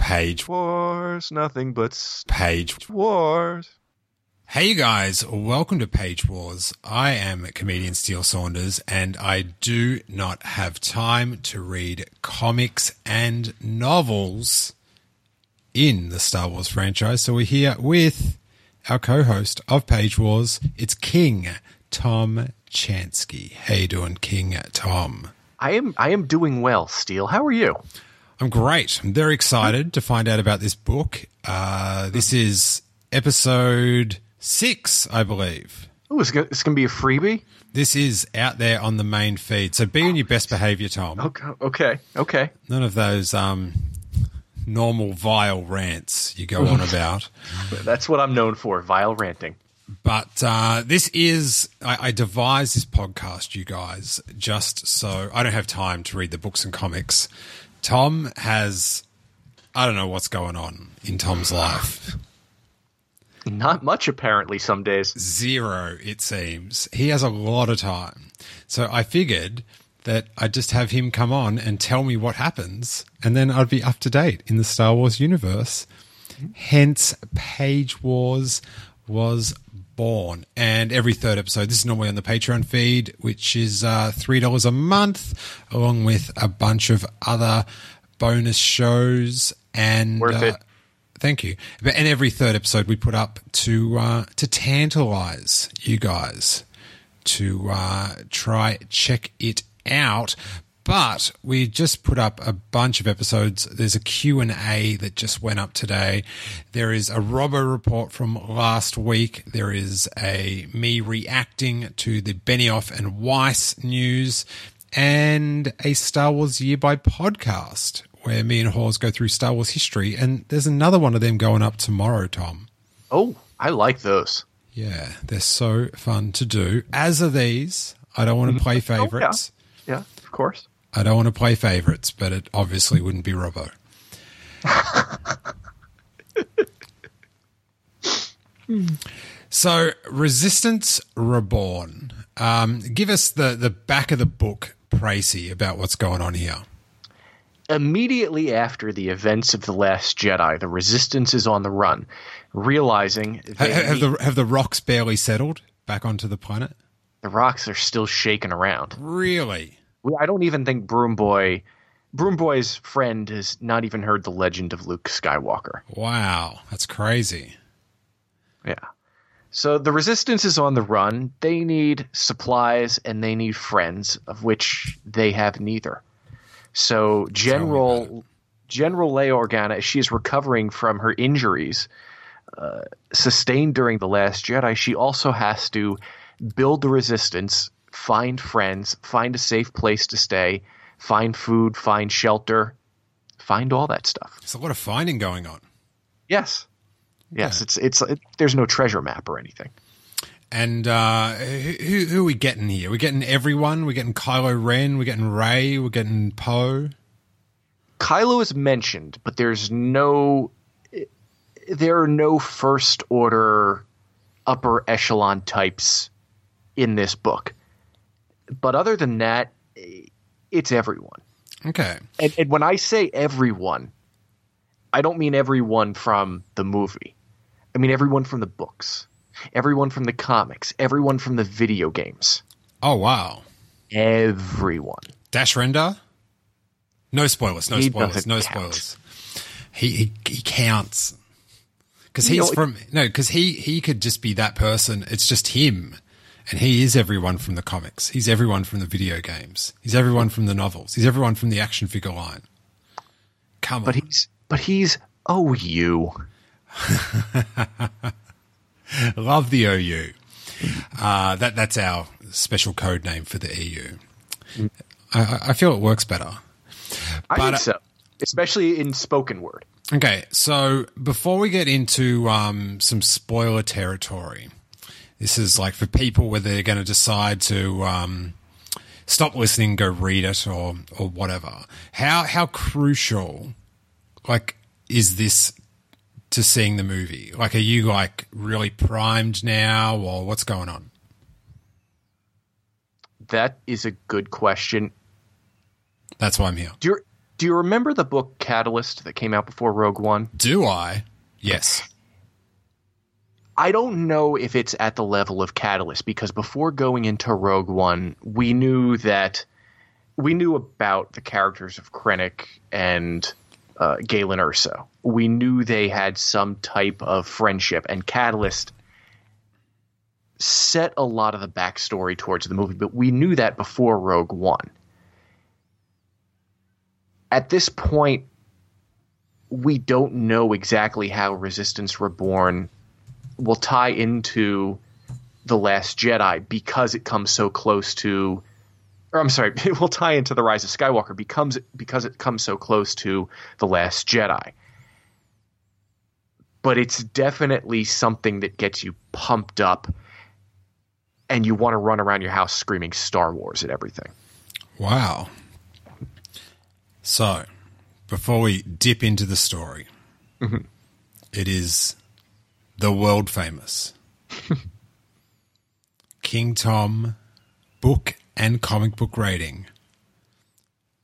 Page Wars, nothing but Page. wars. Hey you guys, welcome to Page Wars. I am comedian Steele Saunders and I do not have time to read comics and novels in the Star Wars franchise. So we're here with our co-host of Page Wars. It's King Tom Chansky. How you doing, King Tom? I am I am doing well, Steele. How are you? I'm great. I'm very excited to find out about this book. Uh, this is episode six, I believe. Oh, it's gonna, be a freebie. This is out there on the main feed. So be on your best behavior, Tom. Okay, okay, okay. None of those um, normal vile rants you go on about. That's what I'm known for. Vile ranting. But uh, this is, I, I devised this podcast, you guys, just so I don't have time to read the books and comics. Tom has, I don't know what's going on in Tom's life. Not much apparently. Some days. Zero, it seems. He has a lot of time. So I figured that I'd just have him come on and tell me what happens, and then I'd be up to date in the Star Wars universe. Hence, Page Wars was born. And every third episode, this is normally on the Patreon feed, which is uh, $3 a month, along with a bunch of other bonus shows. And Worth it. uh, Thank you. But and every third episode we put up to uh, to tantalize you guys to uh, try check it out. But we just put up a bunch of episodes. There's a Q&A that just went up today. There is a Robbo report from last week. There is a me reacting to the Benioff and Weiss news and a Star Wars Year by podcast where me and Hawes go through Star Wars history. And there's another one of them going up tomorrow, Tom. Oh, I like those. Yeah, they're so fun to do. As are these. I don't want to mm-hmm. play oh, favorites. Yeah, of course. I don't want to play favorites, but it obviously wouldn't be Robbo. so, Resistance Reborn. Um, give us the, the back of the book, précis, about what's going on here. Immediately after the events of the Last Jedi, the Resistance is on the run, realizing Ha- have the have the rocks barely settled back onto the planet? the rocks are still shaking around. Really? We- I don't even think Broom Boy, Broom Boy's friend, has not even heard the legend of Luke Skywalker. Wow, that's crazy. Yeah. So the resistance is on the run. They need supplies and they need friends, of which they have neither. So General General Leia Organa, as she is recovering from her injuries uh, sustained during the Last Jedi, she also has to build the resistance, find friends, find a safe place to stay, find food, find shelter, find all that stuff. There's a lot of finding going on. Yes. Yes, it's it's it, there's no treasure map or anything. And uh, who, who are we getting here? We're getting everyone. We're getting Kylo Ren. We're getting Rey. We're getting Poe. Kylo is mentioned, but there's no there are no first order upper echelon types in this book. But other than that, it's everyone. Okay. And, and when I say everyone, I don't mean everyone from the movie. I mean everyone from the books, everyone from the comics, everyone from the video games. Oh wow. Everyone. Dash Rendar. No spoilers. No He spoilers. No count. spoilers. He he, he counts because You he's know- from no because he he could just be that person. It's just him. And he is everyone from the comics. He's everyone from the video games. He's everyone from the novels. He's everyone from the action figure line. Come But on. he's but he's oh you. Love the OU. Uh, that that's our special code name for the EU. I, I feel it works better. I But, think uh, so, especially in spoken word. Okay, so before we get into um, some spoiler territory, this is like for people where they're going to decide to um, stop listening, go read it, or or whatever. How how crucial, like, is this to seeing the movie? Like, are you like really primed now, or what's going on? That is a good question. That's why I'm here. Do you do you remember the book Catalyst that came out before Rogue One? Do I? Yes. I don't know if it's at the level of Catalyst because before going into Rogue One, we knew that we knew about the characters of Krennic and uh, Galen Erso. We knew they had some type of friendship, and Catalyst set a lot of the backstory towards the movie, but we knew that before Rogue One. At this point, we don't know exactly how Resistance Reborn will tie into the Last Jedi because it comes so close to, or I'm sorry, it will tie into the Rise of Skywalker becomes because it comes so close to the Last Jedi. But it's definitely something that gets you pumped up, and you want to run around your house screaming Star Wars at everything. Wow. So, before we dip into the story, mm-hmm. it is the world famous King Tom book and comic book rating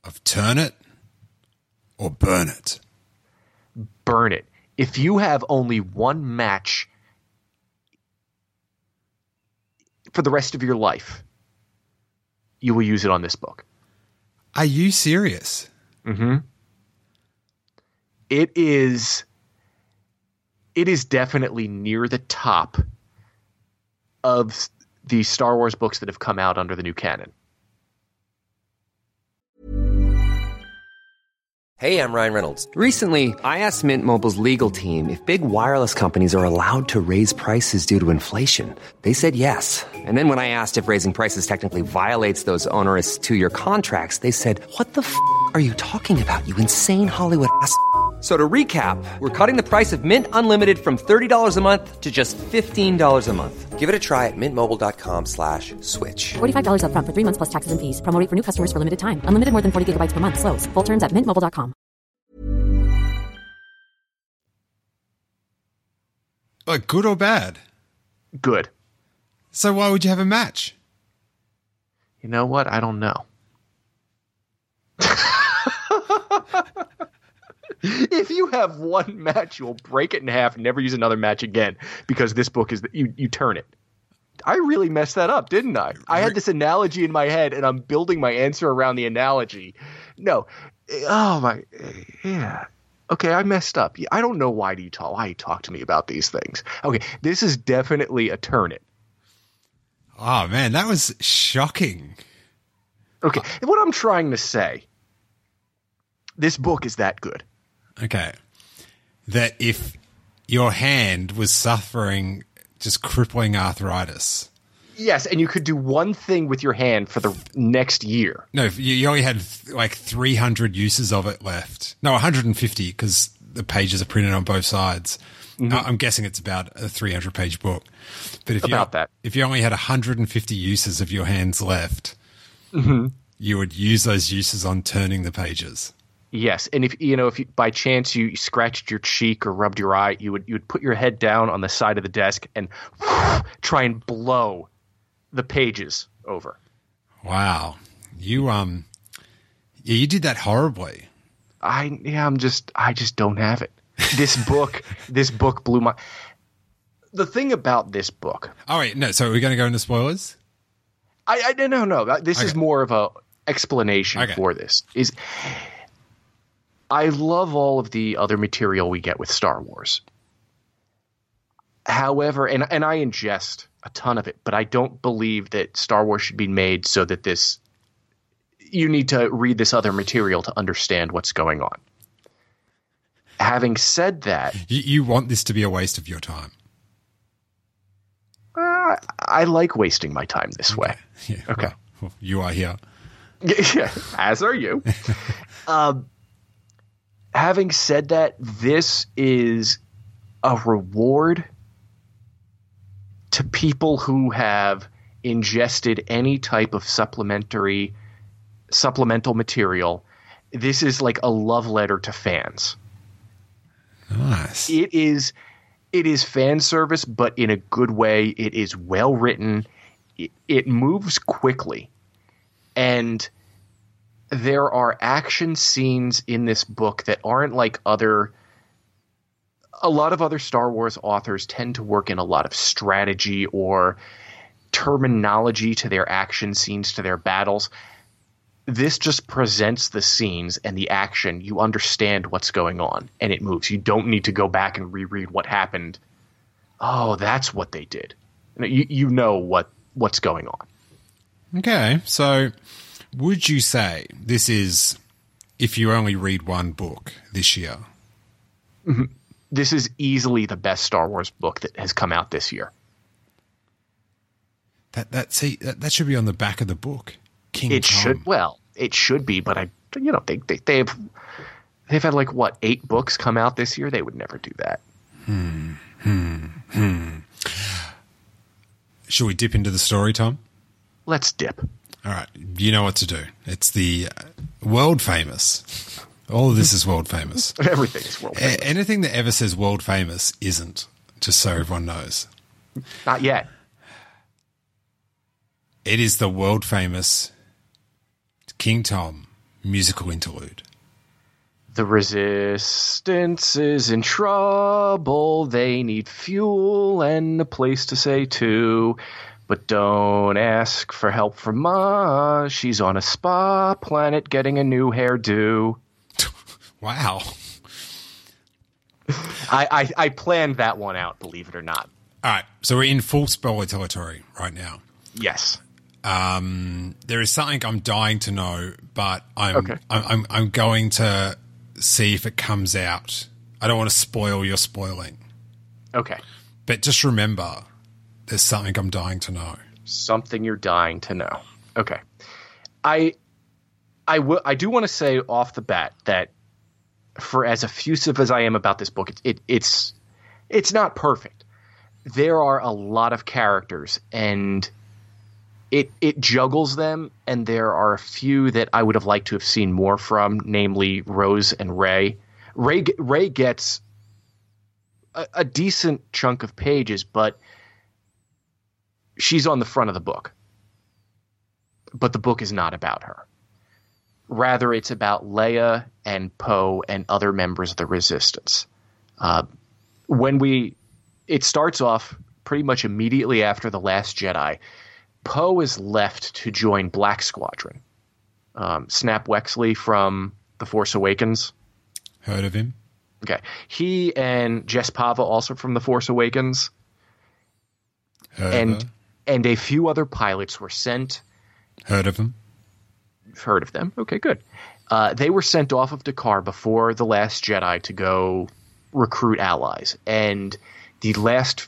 of Turn It or Burn It. Burn it. If you have only one match for the rest of your life, you will use it on this book. Are you serious? Mm-hmm. it is it is definitely near the top of the Star Wars books that have come out under the new canon. Hey, I'm Ryan Reynolds. Recently, I asked Mint Mobile's legal team if big wireless companies are allowed to raise prices due to inflation. They said yes. And then when I asked if raising prices technically violates those onerous two year contracts, they said, What the f are you talking about, you insane Hollywood ass? F- So to recap, we're cutting the price of Mint Unlimited from $30 a month to just $15 a month. Give it a try at mintmobile.com slash switch. $45 upfront for three months plus taxes and fees. Promo rate for new customers for limited time. Unlimited more than 40 gigabytes per month. Slows. Full terms at mintmobile.com. Like, uh, good or bad? Good. So, why would you have a match? You know what? I don't know. If you have one match, you'll break it in half and never use another match again because this book is you you turn it. I really messed that up, didn't I? I had this analogy in my head and I'm building my answer around the analogy. No. Oh my yeah. Okay, I messed up. I don't know why do you talk why you talk to me about these things. Okay, this is definitely a turn it. Oh, man, that was shocking. Okay, what I'm trying to say, this book is that good. Okay. That if your hand was suffering just crippling arthritis. Yes, and you could do one thing with your hand for the next year. No, you, you only had like 300 uses of it left. No, 150 because the pages are printed on both sides. Mm-hmm. I'm guessing it's about a 300 page book. But if About you, that. if you only had 150 uses of your hands left, Mm-hmm. you would use those uses on turning the pages. Yes, and if you know if you, by chance you scratched your cheek or rubbed your eye, you would you would put your head down on the side of the desk and try and blow the pages over. Wow. You, um, yeah, you did that horribly. I yeah, I'm just I just don't have it. This book, this book blew my. The thing about this book, All right. No, so we're going to go into spoilers? I, I no no no. This is more of a explanation Okay. for this. Is I love all of the other material we get with Star Wars. However, and and I ingest a ton of it, but I don't believe that Star Wars should be made so that this you need to read this other material to understand what's going on. Having said that, You, you want this to be a waste of your time. uh, I like wasting my time this way. Yeah. Okay. well, you are here. yeah, as are you. um, having said that, this is a reward to people who have ingested any type of supplementary supplemental material. This is like a love letter to fans. Nice. It is it is fan service, but in a good way. It is well written. It, it moves quickly, and there are action scenes in this book that aren't like other. A lot of other Star Wars authors tend to work in a lot of strategy or terminology to their action scenes, to their battles. This just presents the scenes and the action. You understand what's going on and it moves. You don't need to go back and reread what happened. Oh, that's what they did. You, you know what, what's going on. Okay, so would you say this is if you only read one book this year? This is easily the best Star Wars book that has come out this year. That that see that, that should be on the back of the book. King It Tom. should well, it should be, but I you know, they they they've they've had like what, eight books come out this year? They would never do that. Hmm. Hmm. Hmm. Should we dip into the story, Tom? Let's dip. All right, you know what to do. It's the world famous. All of this is world famous. Everything is world famous. A- anything that ever says world famous isn't. Just so everyone knows, Not yet. it is the world famous King Tom musical interlude. The resistance is in trouble. They need fuel and a place to say to. But don't ask for help from Ma. She's on a spa planet getting a new hairdo. Wow. I, I, I planned that one out, believe it or not. All right, so we're in full spoiler territory right now. Yes. Um, there is something I'm dying to know, but I'm, Okay. I'm, I'm I'm going to see if it comes out. I don't want to spoil your spoiling, Okay. but just remember, there's something I'm dying to know. Something you're dying to know. Okay. I I will I do want to say off the bat that for as effusive as I am about this book, it, it it's it's not perfect. There are a lot of characters and it it juggles them and there are a few that I would have liked to have seen more from, namely Rose and Rey. Rey Rey gets a, a decent chunk of pages, but she's on the front of the book. But the book is not about her. Rather, it's about Leia and Poe and other members of the Resistance. Uh, when we, it starts off pretty much immediately after the Last Jedi. Poe is left to join Black Squadron. Um, Snap Wexley from The Force Awakens. Heard of him? Okay, he and Jess Pava also from The Force Awakens. Heard and of her? And a few other pilots were sent. Heard of them? Heard of them? Okay, good. Uh, they were sent off of D'Qar before the Last Jedi to go recruit allies, and the last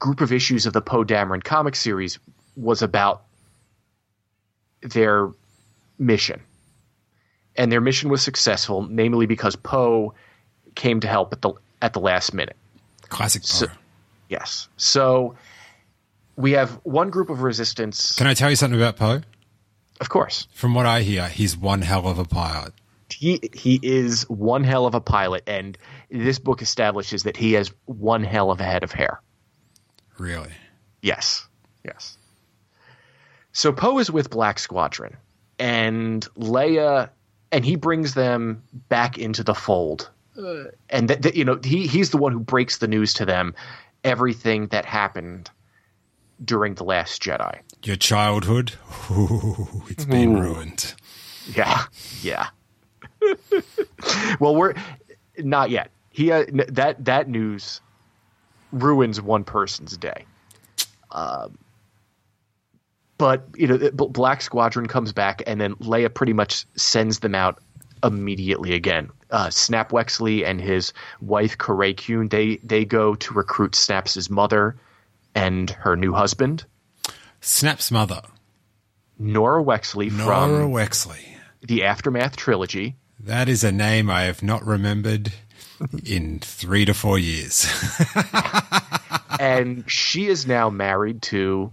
group of issues of the Poe Dameron comic series was about their mission, and their mission was successful, namely because Poe came to help at the at the last minute. Classic So- Poe. Yes, so we have one group of resistance, Can I tell you something about Poe? of course. From what I hear, he's one hell of a pilot. he he is one hell of a pilot, and this book establishes that he has one hell of a head of hair. Really. Yes, yes. So Poe is with Black Squadron, and Leia, and he brings them back into the fold, uh, and that that, you know he he's the one who breaks the news to them, everything that happened during the Last Jedi. Your childhood, Ooh, it's been ruined. Yeah, yeah. well, we're not yet. He uh, that that news ruins one person's day. Um, but you know, Black Squadron comes back, and then Leia pretty much sends them out immediately again. Uh, Snap Wexley and his wife Kun they they go to recruit Snap's mother and her new husband. Snap's mother. Nora Wexley from Nora Wexley. the Aftermath trilogy. That is a name I have not remembered in three to four years. and she is now married to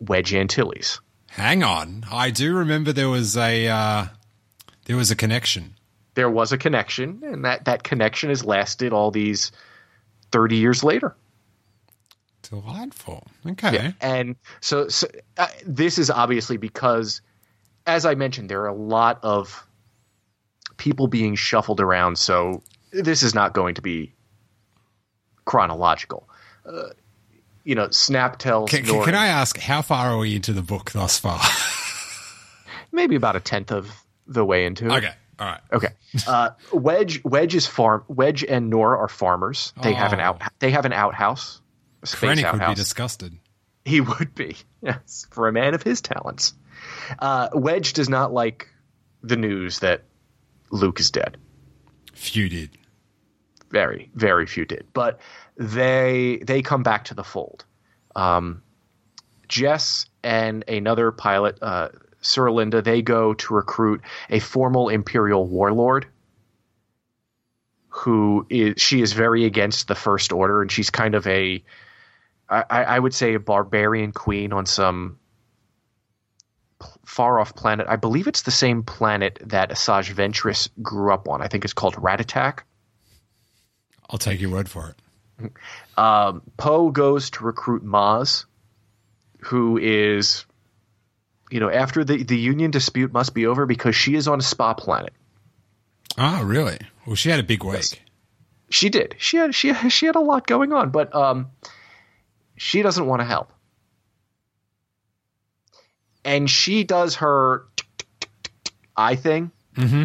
Wedge Antilles. Hang on, I do remember there was a uh, there was a connection. There was a connection, and that, that connection has lasted all these 30 years later. Delightful. Okay. And so, so uh, this is obviously because, as I mentioned, there are a lot of people being shuffled around. So this is not going to be chronological. Uh, you know, Snap tells. Can, can, can I ask how far are we into the book thus far? maybe about a tenth of the way into it. okay. All right. Okay. Uh, Wedge Wedge is farm. Wedge and Nora are farmers. They have an Oh. out. They have an outhouse. Space Krennic would be disgusted. He would be, yes, for a man of his talents. Uh, Wedge does not like the news that Luke is dead. Few did. Very, very few did, but they they come back to the fold. Um, Jess and another pilot, uh, Suralinda, they go to recruit a formal Imperial warlord. Who is she is very against the First Order, and she's kind of a I, I would say a barbarian queen on some far off planet. I believe it's the same planet that Asajj Ventress grew up on. I think it's called Rattatak. I'll take your word for it. Um, Poe goes to recruit Maz, who is, you know, after the, the Union dispute must be over because she is on a spa planet. Oh, really? Well, she had a big week. She did. She had she she had a lot going on, but um, she doesn't want to help, and she does her eye thing, Mm-hmm.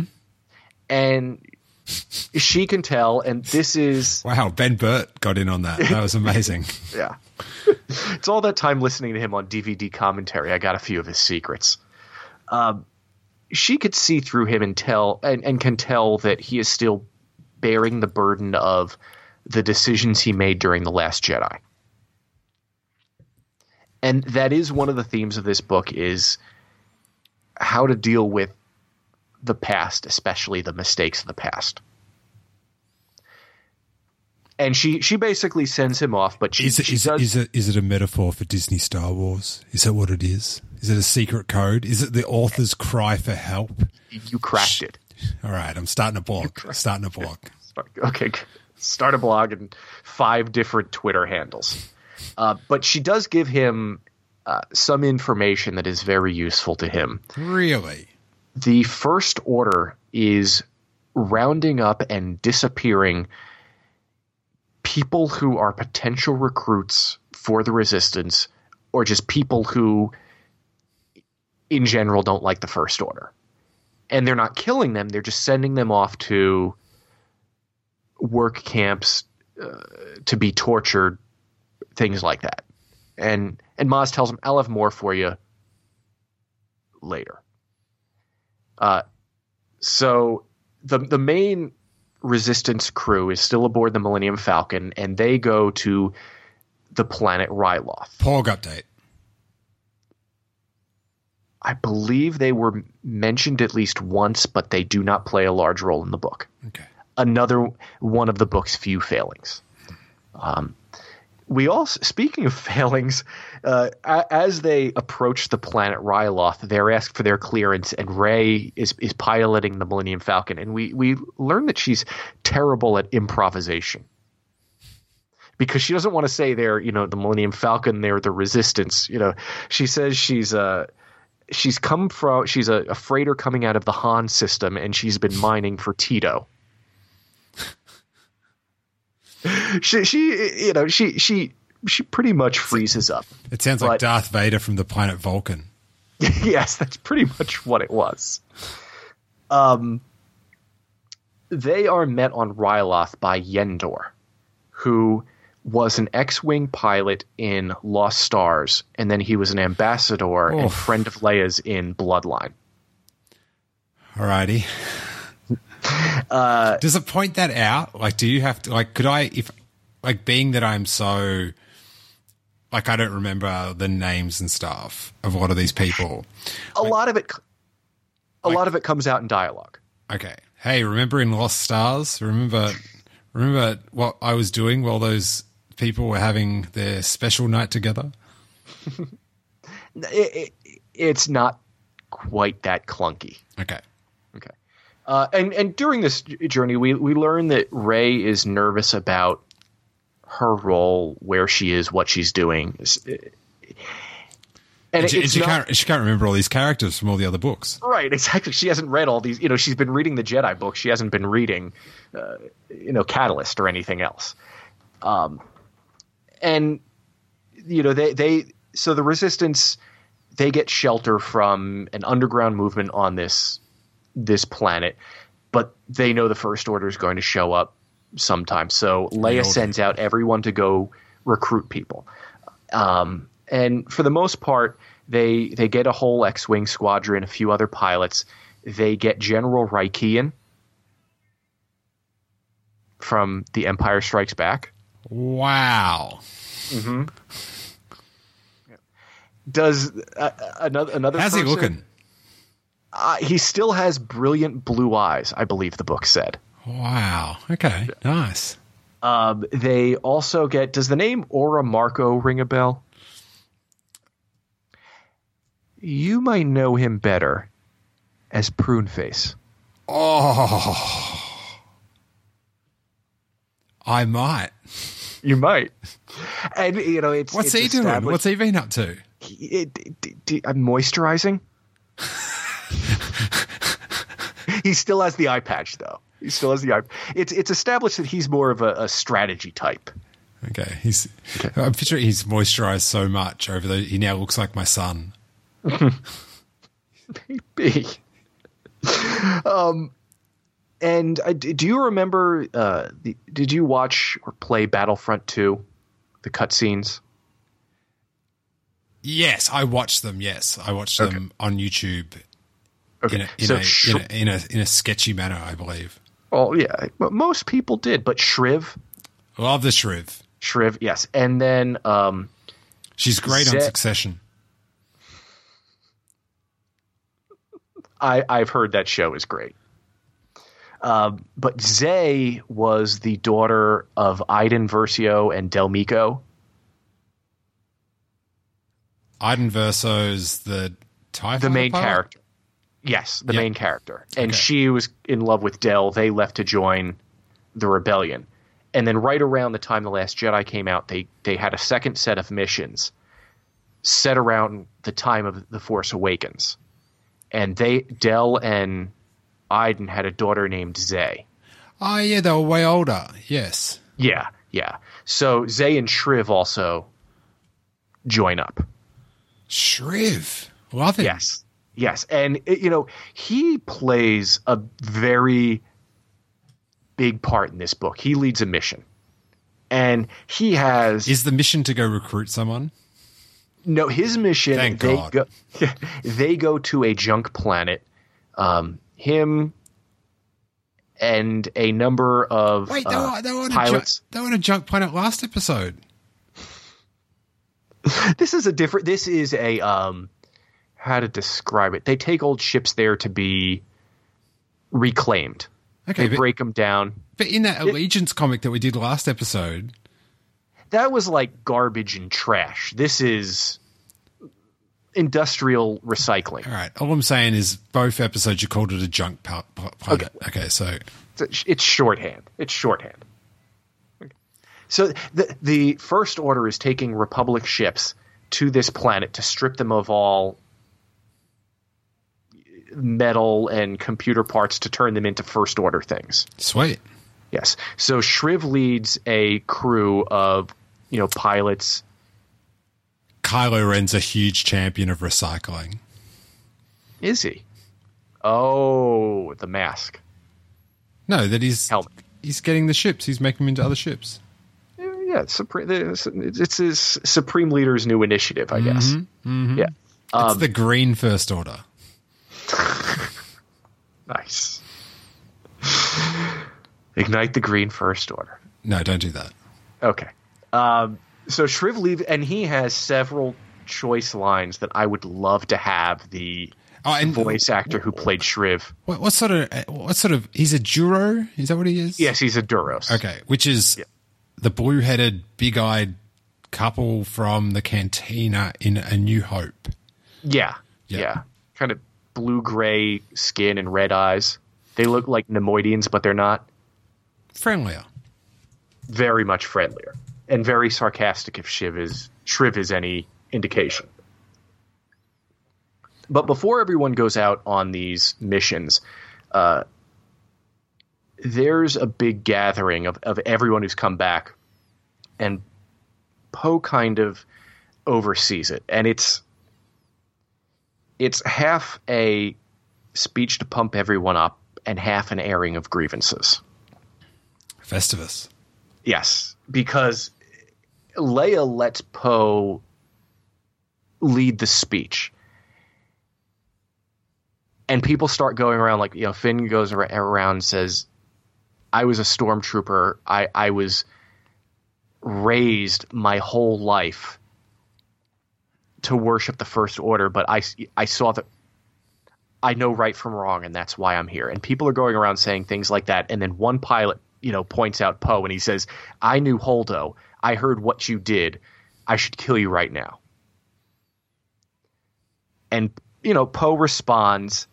and she can tell. And this is Wow, Ben Burtt got in on that. That was amazing. yeah, it's all that time listening to him on DVD commentary. I got a few of his secrets. Um, she could see through him and tell, and, and can tell that he is still bearing the burden of the decisions he made during the Last Jedi. And that is one of the themes of this book is how to deal with the past, especially the mistakes of the past. And she she basically sends him off, but she, Is it, she is, does, is, it, is it a metaphor for Disney Star Wars? Is that what it is? Is it a secret code? Is it the author's cry for help? you cracked it. All right, I'm starting a blog. Starting a blog. Okay, start a blog and five different Twitter handles. Uh, but she does give him uh, some information that is very useful to him. Really? The First Order is rounding up and disappearing people who are potential recruits for the Resistance, or just people who, in general, don't like the First Order. And they're not killing them, they're just sending them off to work camps uh, to be tortured, things like that. And and Maz tells him, "I'll have more for you later." Uh, so the the main resistance crew is still aboard the Millennium Falcon, and they go to the planet Ryloth. Porg update. I believe they were mentioned at least once, but they do not play a large role in the book. Okay. another one of the book's few failings. Um, we also, speaking of failings, uh, as they approach the planet Ryloth, they're asked for their clearance, and Rey is is piloting the Millennium Falcon, and we we learn that she's terrible at improvisation because she doesn't want to say they're you know the Millennium Falcon, they're the Resistance. You know, she says she's uh she's come from she's a, a freighter coming out of the Han system, and she's been mining for Tito. she she you know she she she pretty much freezes up. It sounds like But- Darth Vader from the planet Vulcan. yes, that's pretty much what it was. Um, they are met on Ryloth by Yendor, who was an X-wing pilot in Lost Stars, and then he was an ambassador and friend of Leia's in Bloodline. Alrighty. Uh, Does it point that out? Like, do you have to, like, could I, if, like, being that I'm so like I don't remember the names and stuff of a lot of these people. A lot of it, a lot of it comes out in dialogue. Okay. Hey, remember in Lost Stars? Remember, remember what I was doing while those people were having their special night together? It, it, it's not quite that clunky. Okay. Uh, and and during this journey, we we learn that Rey is nervous about her role, where she is, what she's doing. And And she, and she not- can't she can't remember all these characters from all the other books. Right, exactly. She hasn't read all these. You know, she's been reading the Jedi books. She hasn't been reading, uh, you know, Catalyst or anything else. Um, and you know, they they so the Resistance they get shelter from an underground movement on this this planet, but they know the First Order is going to show up sometime. So Leia sends out everyone to go recruit people. Um, and for the most part, they they get a whole X-wing squadron, a few other pilots. They get General Rieekan from The Empire Strikes Back. Wow. Mm-hmm. Does uh, another another? How's he looking? Uh, he still has brilliant blue eyes, I believe the book said. Wow. Okay. Nice. Um, they also get. Does the name Orrimaarko ring a bell? You might know him better as Pruneface. Oh. I might. You might. And you know, it's What's it's he doing? What's he been up to? He- it- d- I'm moisturizing. he still has the eye patch, though. He still has the eye. It's it's established that he's more of a, a strategy type. Okay. He's I'm picturing he's moisturized so much over the he now looks like my son. Maybe. um, and I, do you remember? Uh, the, did you watch or play Battlefront Two? The cutscenes. Yes, I watched them. Yes, I watched them on YouTube Okay, in a in, so a, Sh- in a in a in a sketchy manner, I believe. oh yeah, but most people did, but Shriv, Love the Shriv. Shriv, yes, and then um, She's great on Succession. I, I've heard that show is great. Um, but Zay was the daughter of Iden Versio and Del Meeko. Iden is the TIE the main pilot? character. Yes, the Yeah. main character. And Okay. she was in love with Del. They left to join the rebellion. And then right around the time the last Jedi came out, they they had a second set of missions set around the time of the Force Awakens. And they Del and Iden had a daughter named Zay. Oh yeah, they were way older. Yes. Yeah, yeah. So Zay and Shriv also join up. Shriv. Love him. Yes. Yes. And, you know, he plays a very big part in this book. He leads a mission. And he has Is the mission to go recruit someone? no his mission Thank they God. go they go to a junk planet. Um him and a number of Wait, they uh, were, they were pilots. junk, they were on a junk planet last episode. this is a different this is a um how to describe it. They take old ships there to be reclaimed. Okay, they but, break them down. but in that Allegiance comic that we did last episode, that was like garbage and trash. This is industrial recycling. all right. All I'm saying is both episodes you called it a junk planet. Okay, so it's, it's shorthand. It's shorthand. So the the first order is taking republic ships to this planet to strip them of all metal and computer parts to turn them into first order things sweet. Yes. So Shriv leads a crew of, you know, pilots. Kylo Ren's a huge champion of recycling. Is he? Oh, the mask. No, that he's Helmet. he's getting the ships. He's making them into other ships. Yeah, it's, supreme, it's, it's his supreme leader's new initiative, I guess. Mm-hmm, mm-hmm. Yeah. It's um, the green first order. Nice. Ignite the green first order. No, don't do that. Okay. Um, So Shriv leave, and he has several choice lines that I would love to have the Oh, and voice actor who played Shriv. what, what sort of what sort of he's a Duro. Is that what he is? Yes, he's a Duros. Okay, which is the blue-headed, big-eyed couple from the cantina in A New Hope. Yeah, Yeah. yeah, kind of blue gray skin and red eyes. They look like Neimoidians, but they're not. Friendlier. Very much friendlier and very sarcastic. If Shiv is Shriv is any indication. But before everyone goes out on these missions, uh, there's a big gathering of, of everyone who's come back, and Poe kind of oversees it, and it's it's half a speech to pump everyone up and half an airing of grievances. Festivus. Yes, because Leia lets Poe lead the speech. And people start going around like, you know, Finn goes around and says, I was a stormtrooper. I, I was raised my whole life to worship the First Order, but I, I saw that I know right from wrong, and that's why I'm here. And people are going around saying things like that. And then one pilot, you know, points out Poe and he says, I knew Holdo. I heard what you did. I should kill you right now. And, you know, Poe responds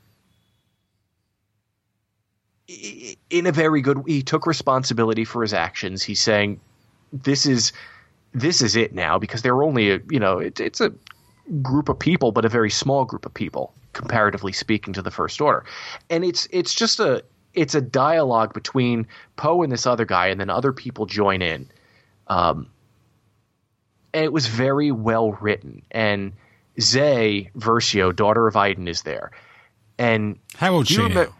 in a very good he took responsibility for his actions. He's saying, This is this is it now, because there are only a you know, it, it's a group of people, but a very small group of people, comparatively speaking, to the First Order. And it's it's just a it's a dialogue between Poe and this other guy, and then other people join in. Um, and it was very well written. And Zay Versio, daughter of Iden, is there. And How old she remember?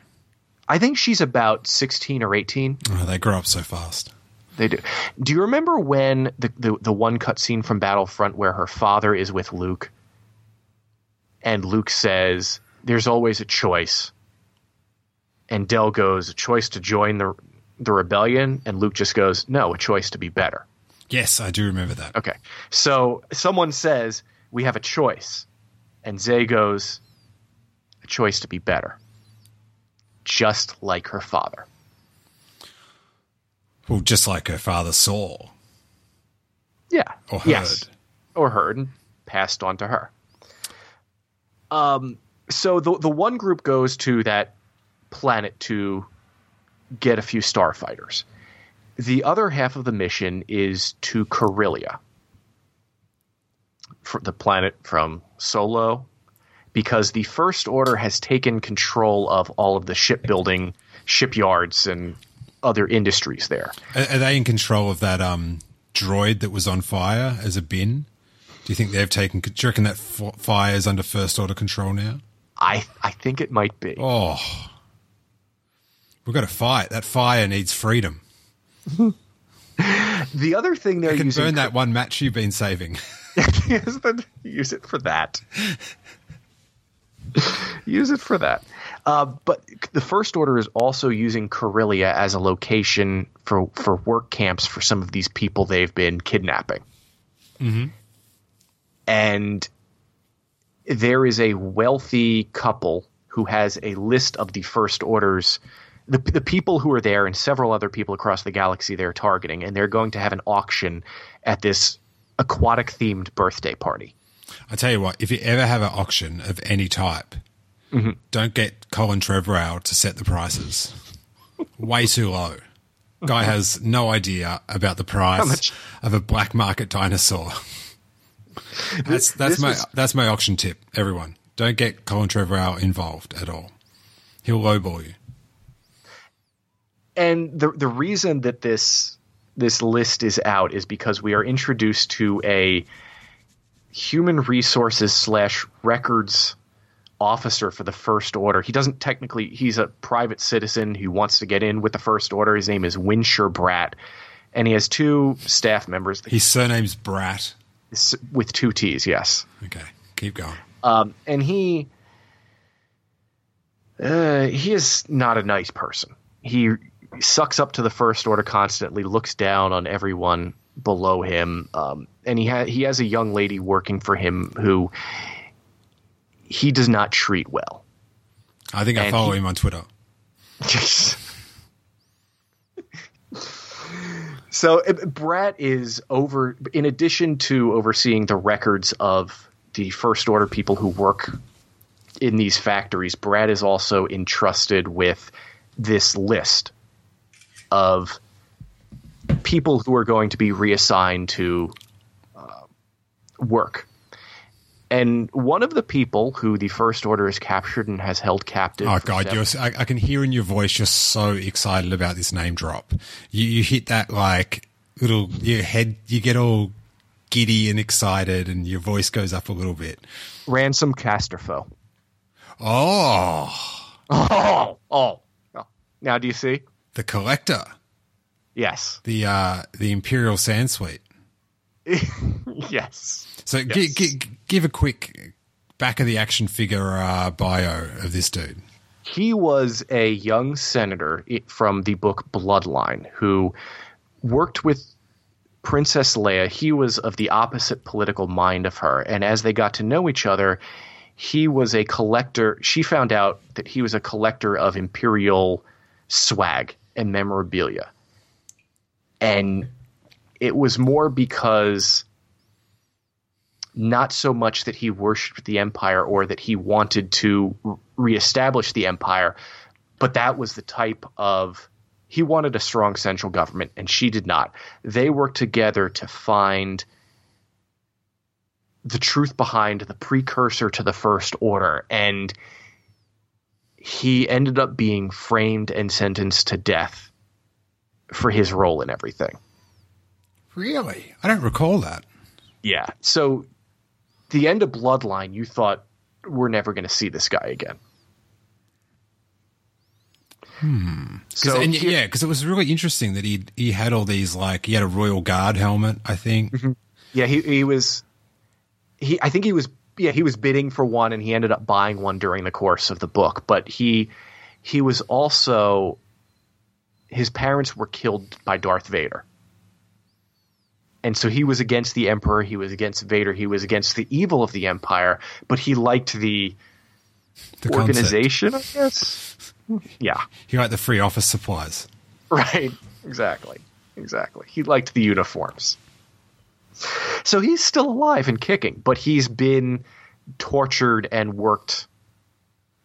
I think she's about sixteen or eighteen. Oh, they grow up so fast. They do. Do you remember when the the, the one cutscene from Battlefront where her father is with Luke, and Luke says, "There's always a choice," and Del goes, "A choice to join the the rebellion," and Luke just goes, "No, a choice to be better." Yes, I do remember that. Okay, so someone says we have a choice, and Zay goes, "A choice to be better," just like her father. Well, just like her father saw Yeah. or heard. Yes. Or heard and passed on to her. Um, so the the one group goes to that planet to get a few starfighters. The other half of the mission is to Corellia, the planet from Solo, because the First Order has taken control of all of the shipbuilding, shipyards, and other industries there. Are, are they in control of that um, droid that was on fire as a bin? Do you think they've taken? Do you reckon that f- fire is under first order control now? I I think it might be. Oh, we've got to fight. That fire needs freedom. The other thing they're You can using burn that one match you've been saving. Yes, then use it for that. use it for that. Uh, but the First Order is also using Corellia as a location for, for work camps for some of these people they've been kidnapping. And there is a wealthy couple who has a list of the First Order's the, the people who are there and several other people across the galaxy they're targeting, and they're going to have an auction at this aquatic themed birthday party. I tell you what, if you ever have an auction of any type, mm-hmm. don't get Colin Trevorrow to set the prices. Way too low. Guy has no idea about the price of a black market dinosaur. That's that's my was- that's my auction tip. Everyone, don't get Colin Trevorrow involved at all. He'll lowball you. and the the reason that this this list is out is because we are introduced to a human resources slash records officer for the first order. He doesn't technically he's a private citizen who wants to get in with the first order. His name is Winshur Bratt. And he has two staff members His surname's Brat. With two T's, yes. Okay, keep going. Um, and he uh, he is not a nice person. He sucks up to the first order constantly, looks down on everyone below him. Um, and he ha- he has a young lady working for him who he does not treat well. I think I And follow he- him on Twitter. so uh, Bratt is over. In addition to overseeing the records of the First Order people who work in these factories, Bratt is also entrusted with this list of people who are going to be reassigned to uh, work. And one of the people who the First Order has captured and has held captive. Oh god, seven- you're, I, I can hear in your voice you're so excited about this name drop. You, you hit that like little your head, you get all giddy and excited, and your voice goes up a little bit. Ransolm Casterfo. Oh, Oh, oh, oh. Now, do you see? the collector, Yes. the uh, the Imperial Sand Suite. yes. So gi- gi- give a quick back of the action figure uh, bio of this dude. He was a young senator from the book Bloodline who worked with Princess Leia. He was of the opposite political mind of her. And as they got to know each other, he was a collector. She found out that he was a collector of Imperial swag and memorabilia. And it was more because not so much that he worshipped the empire or that he wanted to reestablish the empire, but that was the type of he wanted a strong central government and she did not. They worked together to find the truth behind the precursor to the first order and he ended up being framed and sentenced to death for his role in everything. Really, I don't recall that. Yeah. So the end of Bloodline, you thought we're never going to see this guy again. Hmm. So, and, yeah, because it was really interesting that he he had all these like he had a Royal Guard helmet, I think. yeah, he he was he. I think he was yeah he was bidding for one, and he ended up buying one during the course of the book. But he he was also his parents were killed by Darth Vader. And so he was against the Emperor, he was against Vader, he was against the evil of the Empire, but he liked the The concept. organization, I guess. Yeah. He liked the free office supplies. Right. Exactly. Exactly. He liked the uniforms. So he's still alive and kicking, but he's been tortured and worked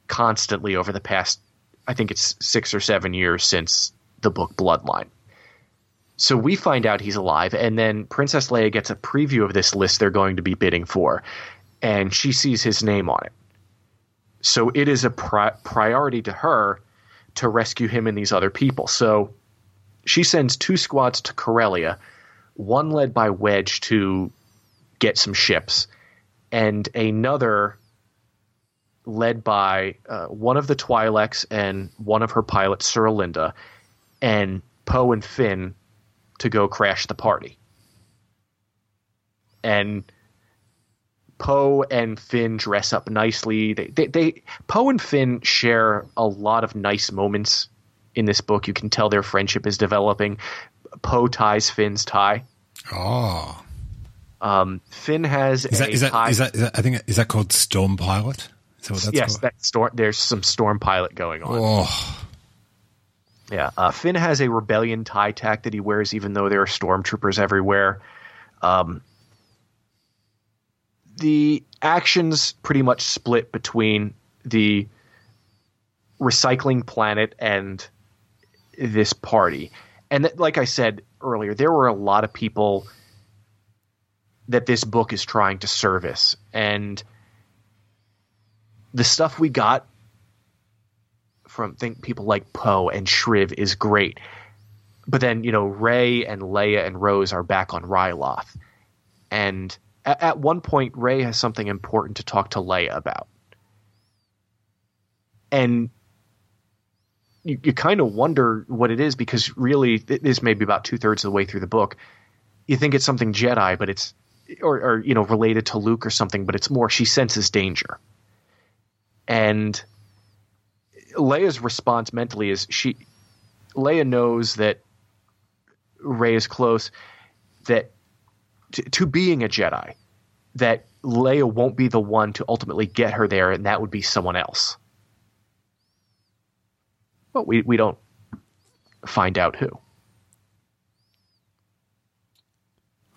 constantly over the past, I think it's six or seven years since the book Bloodline. So we find out he's alive, and then Princess Leia gets a preview of this list they're going to be bidding for, and she sees his name on it. So it is a pri- priority to her to rescue him and these other people. So she sends two squads to Corellia, one led by Wedge to get some ships, and another led by uh, one of the Twi'leks and one of her pilots, Suralinda, and Poe and Finn to go crash the party. And Poe and Finn dress up nicely. They, they, they Poe and Finn share a lot of nice moments in this book. You can tell their friendship is developing. Poe ties Finn's tie. Oh, Um, Finn has is that a is that, tie. is that is that I think is that called Storm Pilot? Is that what that's yes, called? that storm. There's some storm pilot going on. Oh, Yeah, uh, Finn has a rebellion tie tack that he wears, even though there are stormtroopers everywhere. Um, the actions pretty much split between the recycling planet and this party, and like I said earlier, there were a lot of people that this book is trying to service, and the stuff we got from think people like Poe and Shriv is great. But then, you know, Rey and Leia and Rose are back on Ryloth. And at, at one point, Rey has something important to talk to Leia about. And you, you kind of wonder what it is because really, this may be about two thirds of the way through the book. You think it's something Jedi, but it's, or, or, you know, related to Luke or something, but it's more she senses danger. And Leia's response mentally is she Leia knows that Rey is close, that to, to being a Jedi, that Leia won't be the one to ultimately get her there, and that would be someone else. But we, we don't find out who.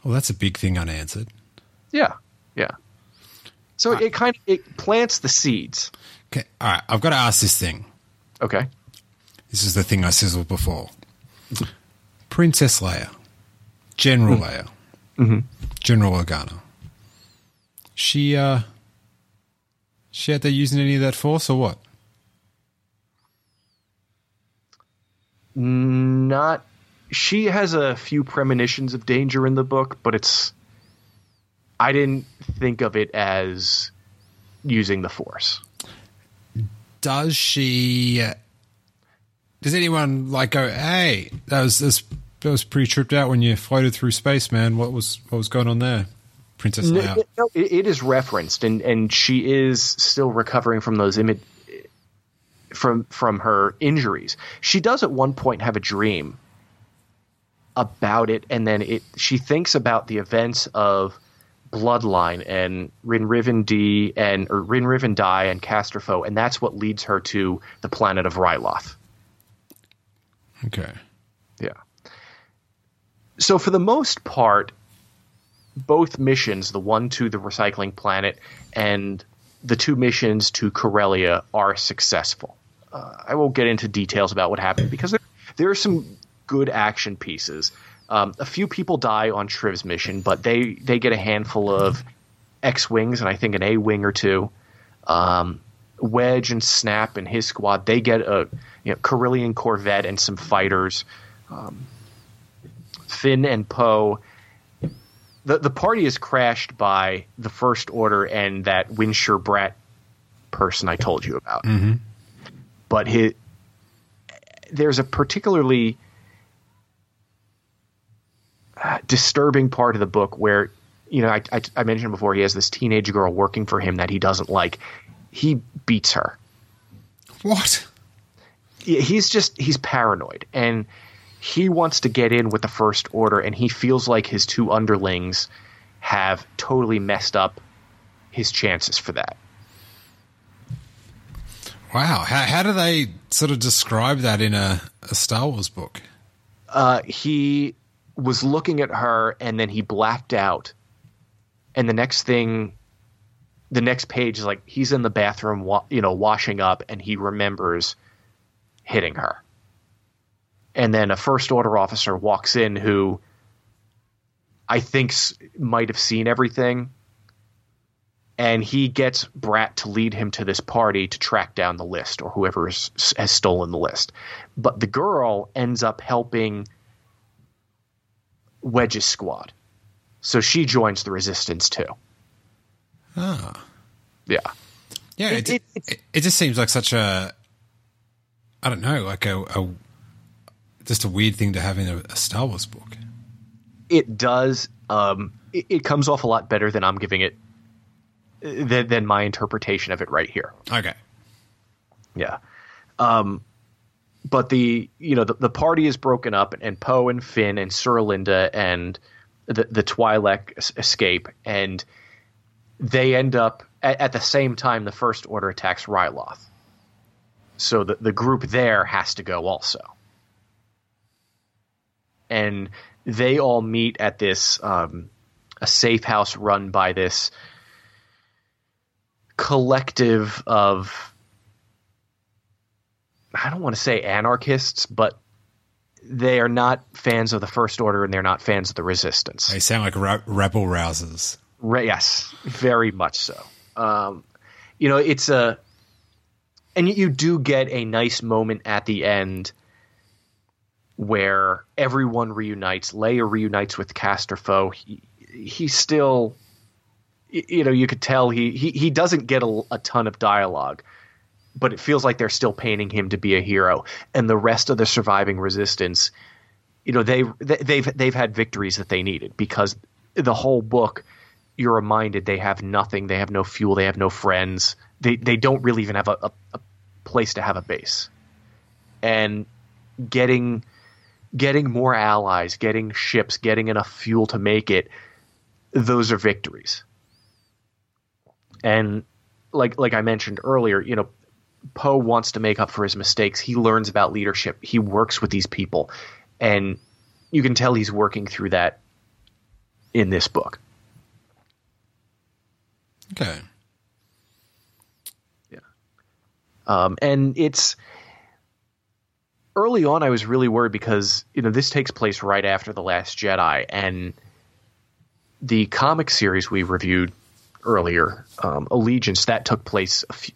Well, that's a big thing unanswered. Yeah, yeah. So ah. it kind of it plants the seeds. Okay, all right. I've got to ask this thing. Okay. This is the thing I sizzled before. Princess Leia, General Leia, General Organa. She uh, she out there using any of that force or what? Not. She has a few premonitions of danger in the book, but it's. I didn't think of it as using the force. Does she? Does anyone like go? Hey, that was this. That was pretty tripped out when you floated through space, man. What was what was going on there, Princess No, Leia? no, it, it is referenced, and and she is still recovering from those image from from her injuries. She does at one point have a dream about it, and then it she thinks about the events of Bloodline and Rinnrivin Di and or Rin Riven Die and Casterfo, and that's what leads her to the planet of Ryloth. Okay. Yeah. So for the most part, both missions, the one to the recycling planet and the two missions to Corellia, are successful. Uh, I won't get into details about what happened because there, there are some good action pieces. Um, a few people die on Shriv's mission, but they they get a handful of X wings and I think an A wing or two. Um, Wedge and Snap and his squad they get a you know Corellian Corvette and some fighters. Um, Finn and Poe. The the party is crashed by the First Order and that Winshur Bratt person I told you about. But his, there's a particularly disturbing part of the book where you know I, I, I mentioned before he has this teenage girl working for him that he doesn't like. He beats her. What? Yeah, he's just he's paranoid and he wants to get in with the first order and he feels like his two underlings have totally messed up his chances for that. Wow. How how do they sort of describe that in a, a Star Wars book? Uh, he was looking at her and then he blacked out. And the next thing the next page is like he's in the bathroom you know washing up and he remembers hitting her. And then a first order officer walks in who i think might have seen everything. And he gets Bratt to lead him to this party to track down the list or whoever has stolen the list. But the girl ends up helping wedge's squad so she joins the resistance too Ah. yeah Yeah, It- it, it- it, it, just seems like such a, I don't know, like a, a just a weird thing to have in a, a Star Wars book. it does um it, it comes off a lot better than i'm giving it uh, than, than my interpretation of it right here Okay. yeah um but the you know the, the party is broken up and poe and finn and Suralinda and the the twi'lek escape and they end up at, at the same time the first order attacks ryloth. So the, the group there has to go also. And they all meet at this um, a safe house run by this collective of I don't want to say anarchists, but they are not fans of the First Order and they're not fans of the Resistance. They sound like ra- rebel rousers. Re- yes, very much so. Um, you know, it's a, and you do get a nice moment at the end where everyone reunites. Leia reunites with Casterfo. He, he's still, you know, you could tell he he, he doesn't get a, a ton of dialogue, but it feels like they're still painting him to be a hero. And the rest of the surviving resistance, you know, they they- they've they've had victories that they needed because the whole book you're reminded they have nothing, they have no fuel, they have no friends, they they don't really even have a, a, a place to have a base, and getting getting more allies, getting ships, getting enough fuel to make it those are victories. And like like I mentioned earlier, you know, Poe wants to make up for his mistakes. He learns about leadership. He works with these people, and you can tell he's working through that in this book. Okay. Yeah. Um, and it's early on. I was really worried because you know this takes place right after the Last Jedi, and the comic series we reviewed earlier, um, Allegiance, that took place a few,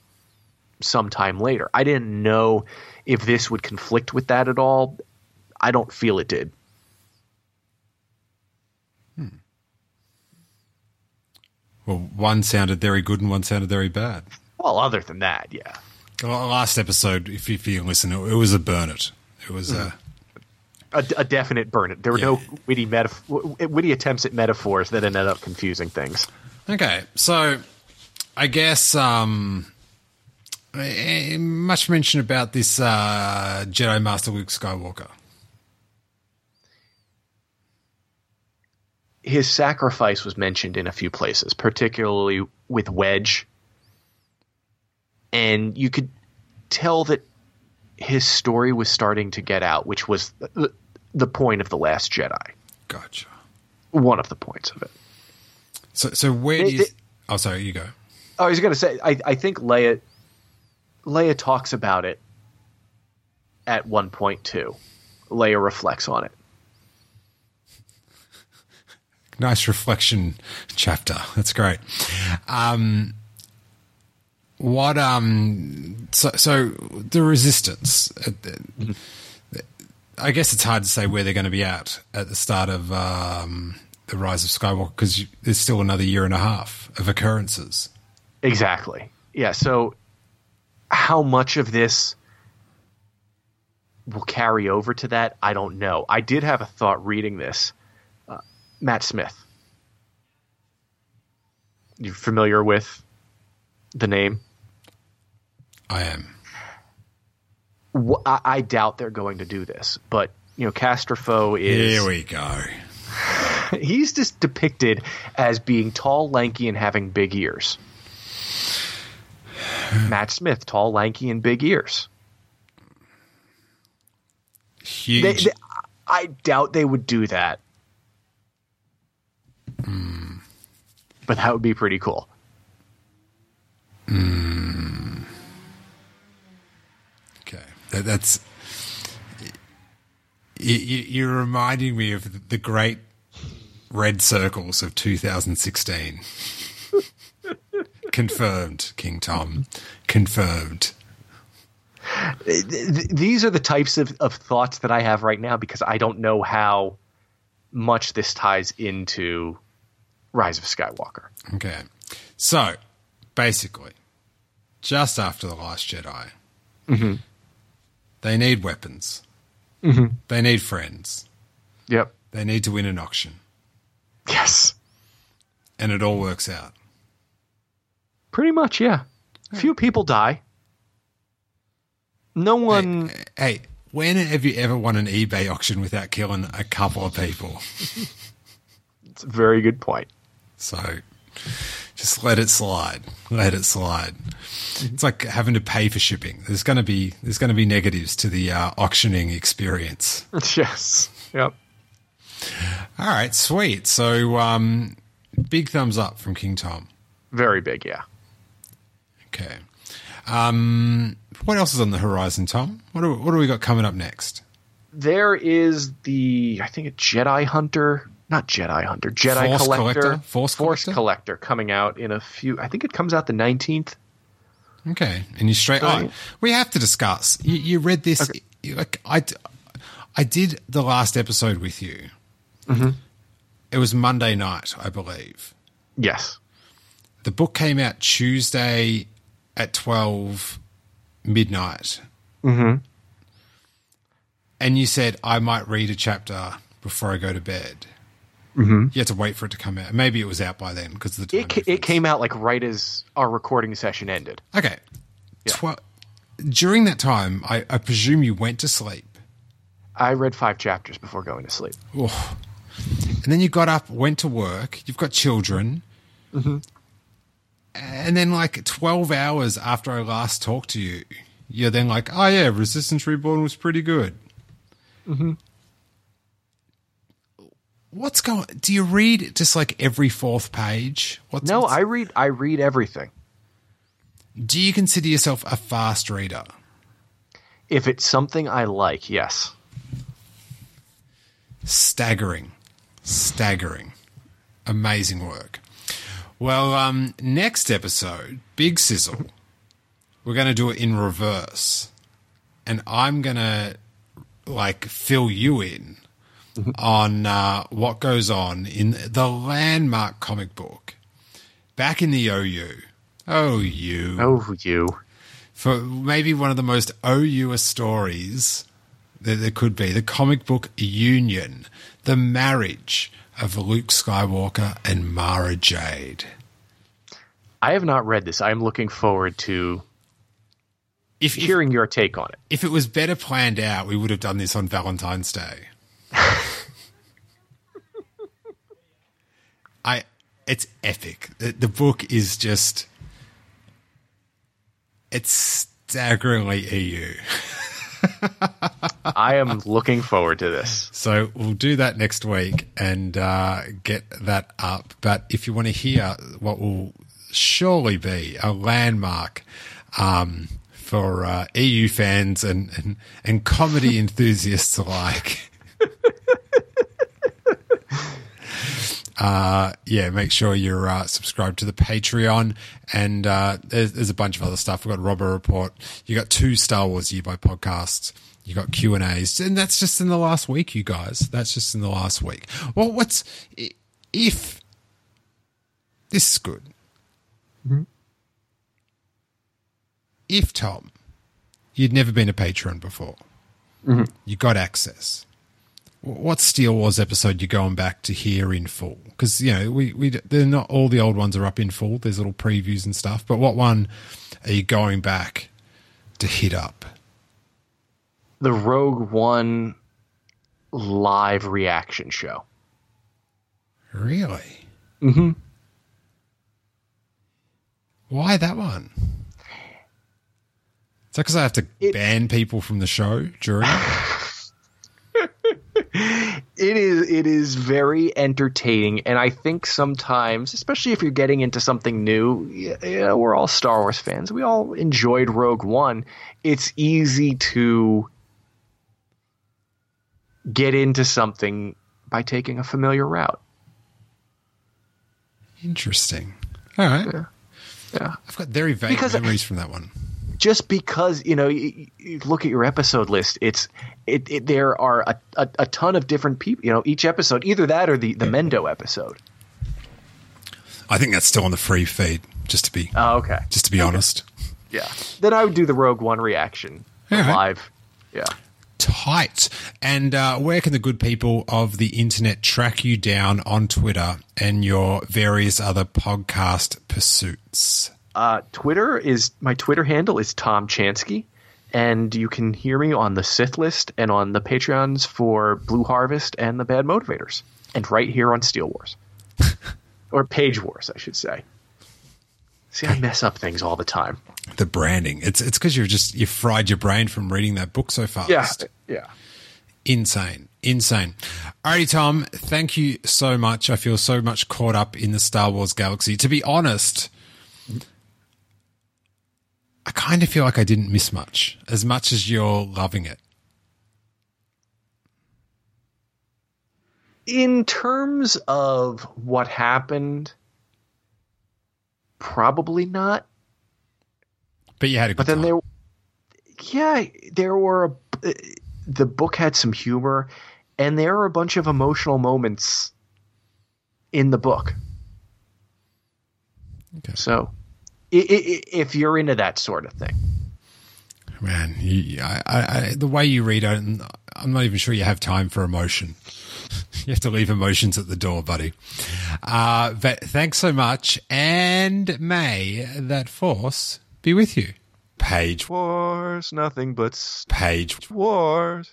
sometime later. I didn't know if this would conflict with that at all. I don't feel it did. Well, one sounded very good and one sounded very bad. Well, other than that, yeah. Well, last episode, if, if you listen, it, was a burn it. It was a. A, a definite burn it. There were no witty metaf- witty attempts at metaphors that ended up confusing things. Okay, so I guess um, much mention about this uh, Jedi Master Luke Skywalker. his sacrifice was mentioned in a few places, particularly with Wedge. And you could tell that his story was starting to get out, which was the, the point of The Last Jedi. Gotcha. One of the points of it. So, so where do you? oh, sorry, you go. I was going to say, I, I think Leia, Leia talks about it at one point too. Leia reflects on it. Nice reflection chapter. That's great. Um, what um so so the resistance uh, I guess it's hard to say where they're going to be at at the start of um, the rise of Skywalker because there's still another year and a half of occurrences. Exactly. Yeah. So, how much of this will carry over to that? I don't know. I did have a thought reading this. Uh, Matt Smith. You familiar with the name? I am. Wh- I, I doubt they're going to do this, but you know, Casterfo is Here we go. he's just depicted as being tall, lanky, and having big ears. Matt Smith, tall, lanky, and big ears. Huge. They, they, I doubt they would do that. Hmm. But that would be pretty cool. Hmm. Okay, that, that's you, you, you're reminding me of the great red circles of 2016. Confirmed, King Tom. Confirmed. Th- th- These are the types of, of thoughts that I have right now because I don't know how much this ties into Rise of Skywalker. Okay, so basically, just after the Last Jedi, mm-hmm. they need weapons. Mm-hmm. They need friends. Yep. They need to win an auction, Yes. and it all works out. Pretty much, yeah. A few people die. No one. Hey, when have you ever won an eBay auction without killing a couple of people? It's a very good point. So just let it slide. Let it slide. It's like having to pay for shipping. There's going to be there's going to be negatives to the uh, auctioning experience. yes. Yep. All right, sweet. So um, big thumbs up from King Tom. Very big, yeah. Okay. Um, what else is on the horizon, Tom? What do, what do we got coming up next? There is the I think a Jedi Hunter, not Jedi Hunter, Jedi Force Collector, Collector? Force Collector? Collector coming out in a few. I think it comes out the nineteenth. Okay, and you straight. Oh, we have to discuss. You, you read this. you- like, I, I did the last episode with you. Mm-hmm. It was Monday night, I believe. Yes. The book came out Tuesday at twelve midnight. Mm-hmm. And you said I might read a chapter before I go to bed. Mm-hmm. You had to wait for it to come out. Maybe it was out by then because the time It ca- it came out like right as our recording session ended. Okay. Twe- during that time, I, I presume you went to sleep. I read five chapters before going to sleep. Oh. and then you got up, went to work. You've got children, and then like twelve hours after I last talked to you, you're then like, "Oh yeah, Resistance Reborn was pretty good." Mm-hmm. What's going? Do you read just like every fourth page? What's, No, what's- I read I read everything. Do you consider yourself a fast reader? If it's something I like, yes. Staggering. Staggering. Amazing work. Well, um, next episode, Big Sizzle, we're going to do it in reverse. And I'm going to, like, fill you in on uh, what goes on in the landmark comic book back in the OU. OU Oh, you. for maybe one of the most OU stories that there could be the comic book union, the marriage of Luke Skywalker and Mara Jade. I have not read this. I am looking forward to If, if, hearing your take on it. if it was better planned out, we would have done this on Valentine's Day. I, it's epic. The, the book is just, it's staggeringly EU. I am looking forward to this. So we'll do that next week and uh, get that up. But if you want to hear what will surely be a landmark um, for uh, EU fans and, and, and comedy enthusiasts alike. Uh, yeah, make sure you're uh, subscribed to the Patreon, and uh, there's, there's a bunch of other stuff. We've got Robert Report. You got two Star Wars Year by podcasts. You got Q and A's, and that's just in the last week, you guys. That's just in the last week. Well, what's if this is good? If Tom, you'd never been a patron before, you got access what Steel Wars episode you're going back to hear in full? Because you know we we they're not all the old ones are up in full. There's little previews and stuff. But what one are you going back to hit up? The Rogue One live reaction show. Really? Mm-hmm. Why that one? Is that because I have to It- ban people from the show during? It? Is it is very entertaining, and I think sometimes, especially if you're getting into something new, you know, we're all Star Wars fans. We all enjoyed Rogue One. It's easy to get into something by taking a familiar route. Interesting. All right. Yeah. I've got very vague Because- memories from that one. Just because you know you, you look at your episode list it's it, it there are a, a, a ton of different people you know each episode either that or the the mendo episode I think that's still on the free feed. Just to be oh okay just to be honest. yeah then i would do the rogue one reaction right. live yeah tight. And uh, where can the good people of the internet track you down on Twitter and your various other podcast pursuits? Uh, twitter is my twitter handle is tom chansky and you can hear me on the sith list and on the patreons for blue harvest and the bad motivators and right here on steel wars or page wars i should say see i mess up things all the time The branding. It's it's because you've just you fried your brain from reading that book so fast. Yeah, yeah. Insane. Insane. Alrighty, Tom, thank you so much. I feel so much caught up in the Star Wars galaxy. To be honest, I kind of feel like I didn't miss much, as much as you're loving it. In terms of what happened, probably not. But you had a good But then time. there, yeah, there were. A, the book had some humor, and there are a bunch of emotional moments in the book. Okay. So, if you're into that sort of thing, Man, you, I, I, I, the way you read it, I'm I'm not even sure you have time for emotion. You have to leave emotions at the door, buddy. Uh, but thanks so much, and may that force be with you. Page, wars, nothing but page. wars.